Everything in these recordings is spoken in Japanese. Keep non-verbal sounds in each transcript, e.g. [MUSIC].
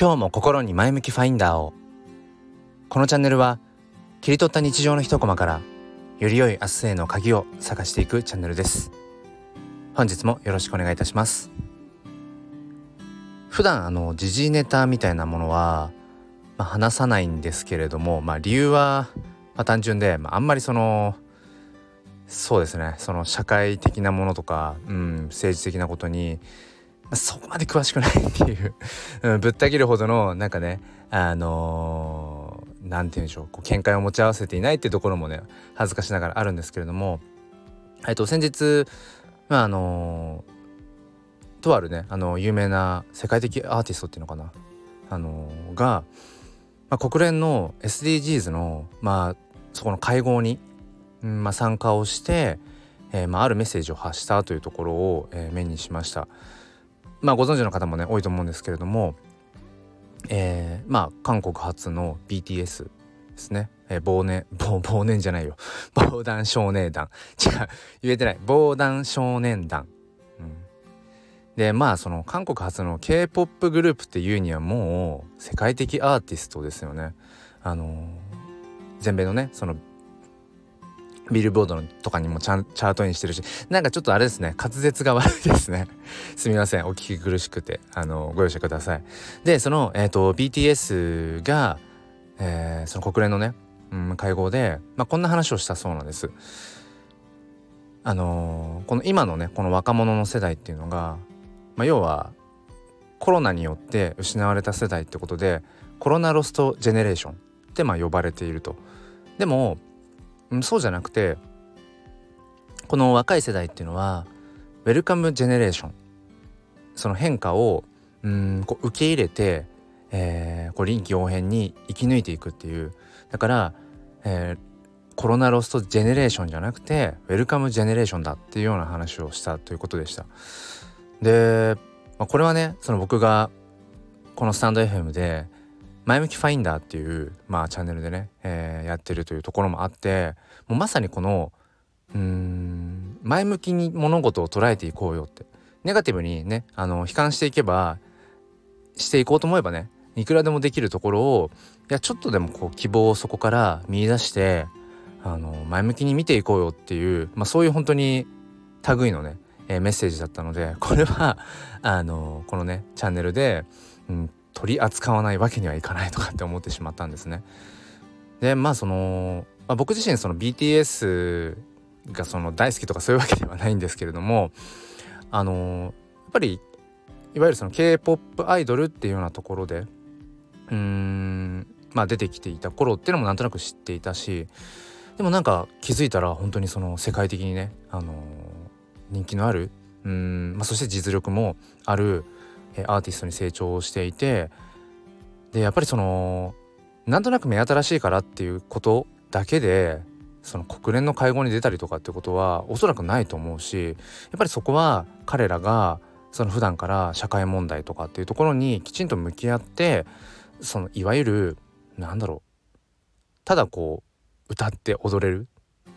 今日も心に前向きファインダーを。このチャンネルは切り取った日常の一コマからより良い明日への鍵を探していくチャンネルです。本日もよろしくお願いいたします。普段あの時事ネタみたいなものは、まあ、話さないんですけれどもまあ理由は、まあ、単純で、まあ、あんまりそのそうですねその社会的なものとか、うん、政治的なことにそこまで詳しくないっていう。[LAUGHS] うん、ぶった切るほどのなんかねあの何、ー、て言うんでしょう。こう見解を持ち合わせていないっていうところもね恥ずかしながらあるんですけれども、えっと、先日まああのー、とあるねあの有名な世界的アーティストっていうのかな。あのー、が、まあ、国連の SDGs のまあそこの会合に、うんまあ、参加をして、えーまあ、あるメッセージを発したというところを、えー、目にしました。まあご存知の方もね多いと思うんですけれども、えー、まあ韓国発の BTS ですね、えー、忘年忘年じゃないよ。[LAUGHS] 防弾少年団。違う。言えてない。防弾少年団、うん、でまあその韓国発の K-POP グループっていうにはもう世界的アーティストですよね。あのー、全米のねそのビルボードとかにもチャチャートインしてるしなんかちょっとあれですね滑舌が悪いですね。[LAUGHS] すみませんお聞き苦しくてあのご容赦ください。でその、えーと、BTS が、えー、その国連のね、うん、会合で、まあ、こんな話をしたそうなんです。あのー、この今のねこの若者の世代っていうのが、まあ、要はコロナによって失われた世代ってことでコロナロストジェネレーションってまあ呼ばれていると。でも、そうじゃなくてこの若い世代っていうのはウェルカムジェネレーションその変化をうんこう受け入れて、えー、こう臨機応変に生き抜いていくっていうだから、えー、コロナロストジェネレーションじゃなくてウェルカムジェネレーションだっていうような話をしたということでした。で、まあ、これはねその僕がこのスタンド FM で前向きファインダーっていう、まあ、チャンネルでね、えー、やってるというところもあってもうまさにこのうん前向きに物事を捉えていこうよって。ネガティブにねあの悲観していけばしていこうと思えばねいくらでもできるところをいやちょっとでもこう希望をそこから見いだしてあの前向きに見ていこうよっていう、まあ、そういう本当に類のね、えー、メッセージだったのでこれはあのこのねチャンネルで、うん、取り扱わないわけにはいかないとかって思ってしまったんですね。でまあその、まあ、僕自身その BTS がその大好きとかそういうわけではないんですけれどもあのやっぱりいわゆるその K-POP アイドルっていうようなところでうーんまあ出てきていた頃っていうのもなんとなく知っていたしでもなんか気づいたら本当にその世界的にね、あの人気のあるうん、まあ、そして実力もあるアーティストに成長していてでやっぱりそのなんとなく目新しいからっていうことだけでその国連の会合に出たりとかってことはおそらくないと思うしやっぱりそこは彼らがその普段から社会問題とかっていうところにきちんと向き合ってそのいわゆるなんだろうただこう歌って踊れる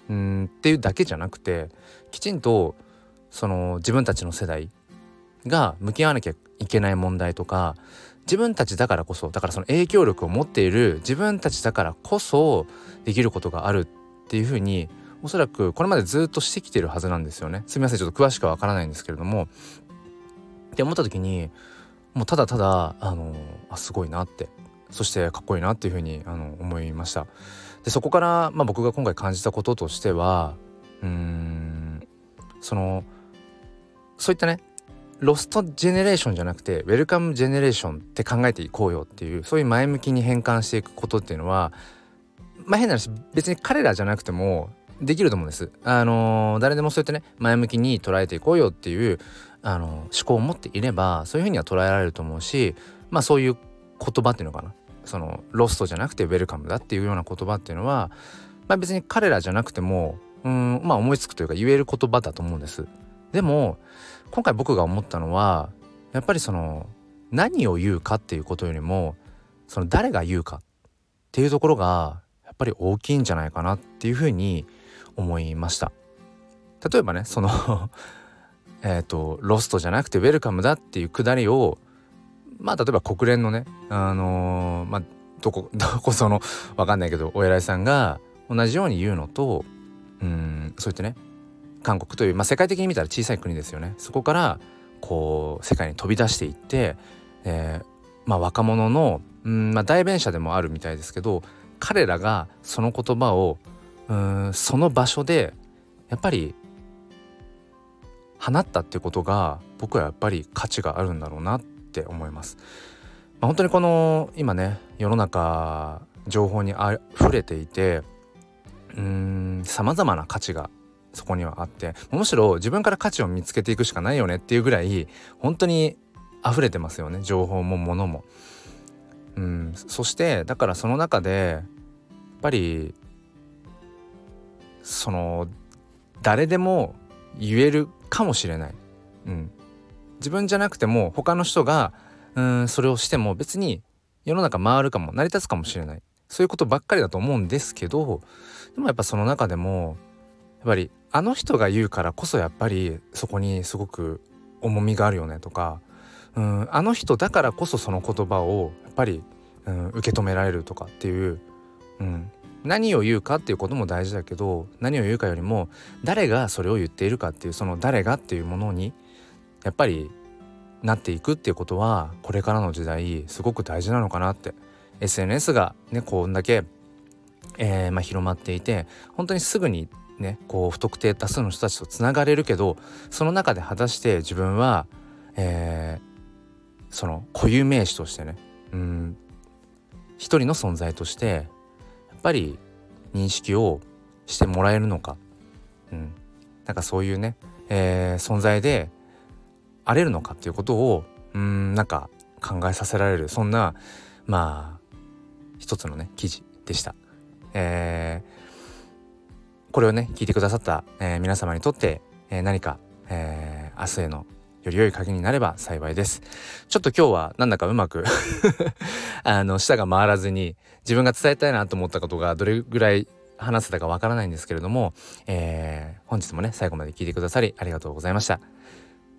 うんっていうだけじゃなくてきちんとその自分たちの世代が向き合わなきゃいけない問題とか自分たちだからこそだからその影響力を持っている自分たちだからこそできることがあるっていうふうにおそらくこれまでずっとしてきてるはずなんですよね。すみませんちょっと詳しくはわからないんですけれどもって思った時にもうただただあのあすごいなってそしてかっこいいなっていうふうにあの思いました。でそこから、まあ、僕が今回感じたこととしてはうーんそのそういったねロストジェネレーションじゃなくてウェルカムジェネレーションって考えていこうよっていうそういう前向きに変換していくことっていうのはまあ変な話別に彼らじゃなくてもできると思うんです。あのー、誰でもそうやってね前向きに捉えていこうよっていう、あのー、思考を持っていればそういうふうには捉えられると思うしまあそういう言葉っていうのかなそのロストじゃなくてウェルカムだっていうような言葉っていうのは、まあ、別に彼らじゃなくてもうんまあ思いつくというか言える言葉だと思うんです。でも今回僕が思ったのはやっぱりその何を言うかっていうことよりもその誰が言うかっていうところがやっぱり大きいんじゃないかなっていうふうに思いました。例えばねその [LAUGHS] えっとロストじゃなくてウェルカムだっていうくだりをまあ例えば国連のねあのー、まあどこ [LAUGHS] どこその分かんないけどお偉いさんが同じように言うのとうんそういったね韓国という、まあ、世界的に見たら小さい国ですよねそこからこう世界に飛び出していって、えー、まあ、若者のうん、まあ、代弁者でもあるみたいですけど彼らがその言葉をうんその場所でやっぱり放ったっていうことが僕はやっぱり価値があるんだろうなって思います。まあ、本当にこの今ね世の中情報にあふれていてうんさまざまな価値がそこにはあってむしろ自分から価値を見つけていくしかないよねっていうぐらい本当に溢れてますよね。情報も物も。うん、そしてだからその中でやっぱりその誰でも言えるかもしれない、うん、自分じゃなくても他の人がうんそれをしても別に世の中回るかも成り立つかもしれない。そういうことばっかりだと思うんですけどでもやっぱその中でもっぱりあの人が言うからこそやっぱりそこにすごく重みがあるよねとかうんあの人だからこそその言葉をやっぱり、うん、受け止められるとかっていう、うん、何を言うかっていうことも大事だけど何を言うかよりも誰がそれを言っているかっていうその誰がっていうものにやっぱりなっていくっていうことはこれからの時代すごく大事なのかなって。SNS がねこんだけ、えー、まあ、広まっていて本当にすぐにねこう不特定多数の人たちとつながれるけどその中で果たして自分は、えー、その固有名詞としてねうん一人の存在としてやっぱり認識をしてもらえるのか、うん、なんかそういうね、えー、存在であれるのかっていうことをうんなんか考えさせられるそんなまあ一つのね記事でした。えー、これをね聞いてくださった、えー、皆様にとって、えー、何か、えー、明日へのより良い鍵になれば幸いです。ちょっと今日はなんだかうまく [LAUGHS] あの舌が回らずに自分が伝えたいなと思ったことがどれぐらい話せたかわからないんですけれども、えー、本日もね最後まで聞いてくださりありがとうございました。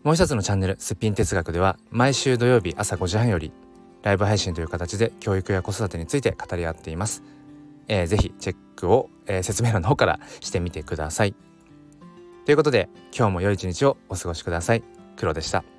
もう一つのチャンネル「すっぴん哲学」では毎週土曜日朝5時半よりライブ配信という形で教育や子育てについて語り合っています。えー、ぜひチェックを、えー、説明欄の方からしてみてください。ということで今日も良い一日をお過ごしください。黒でした。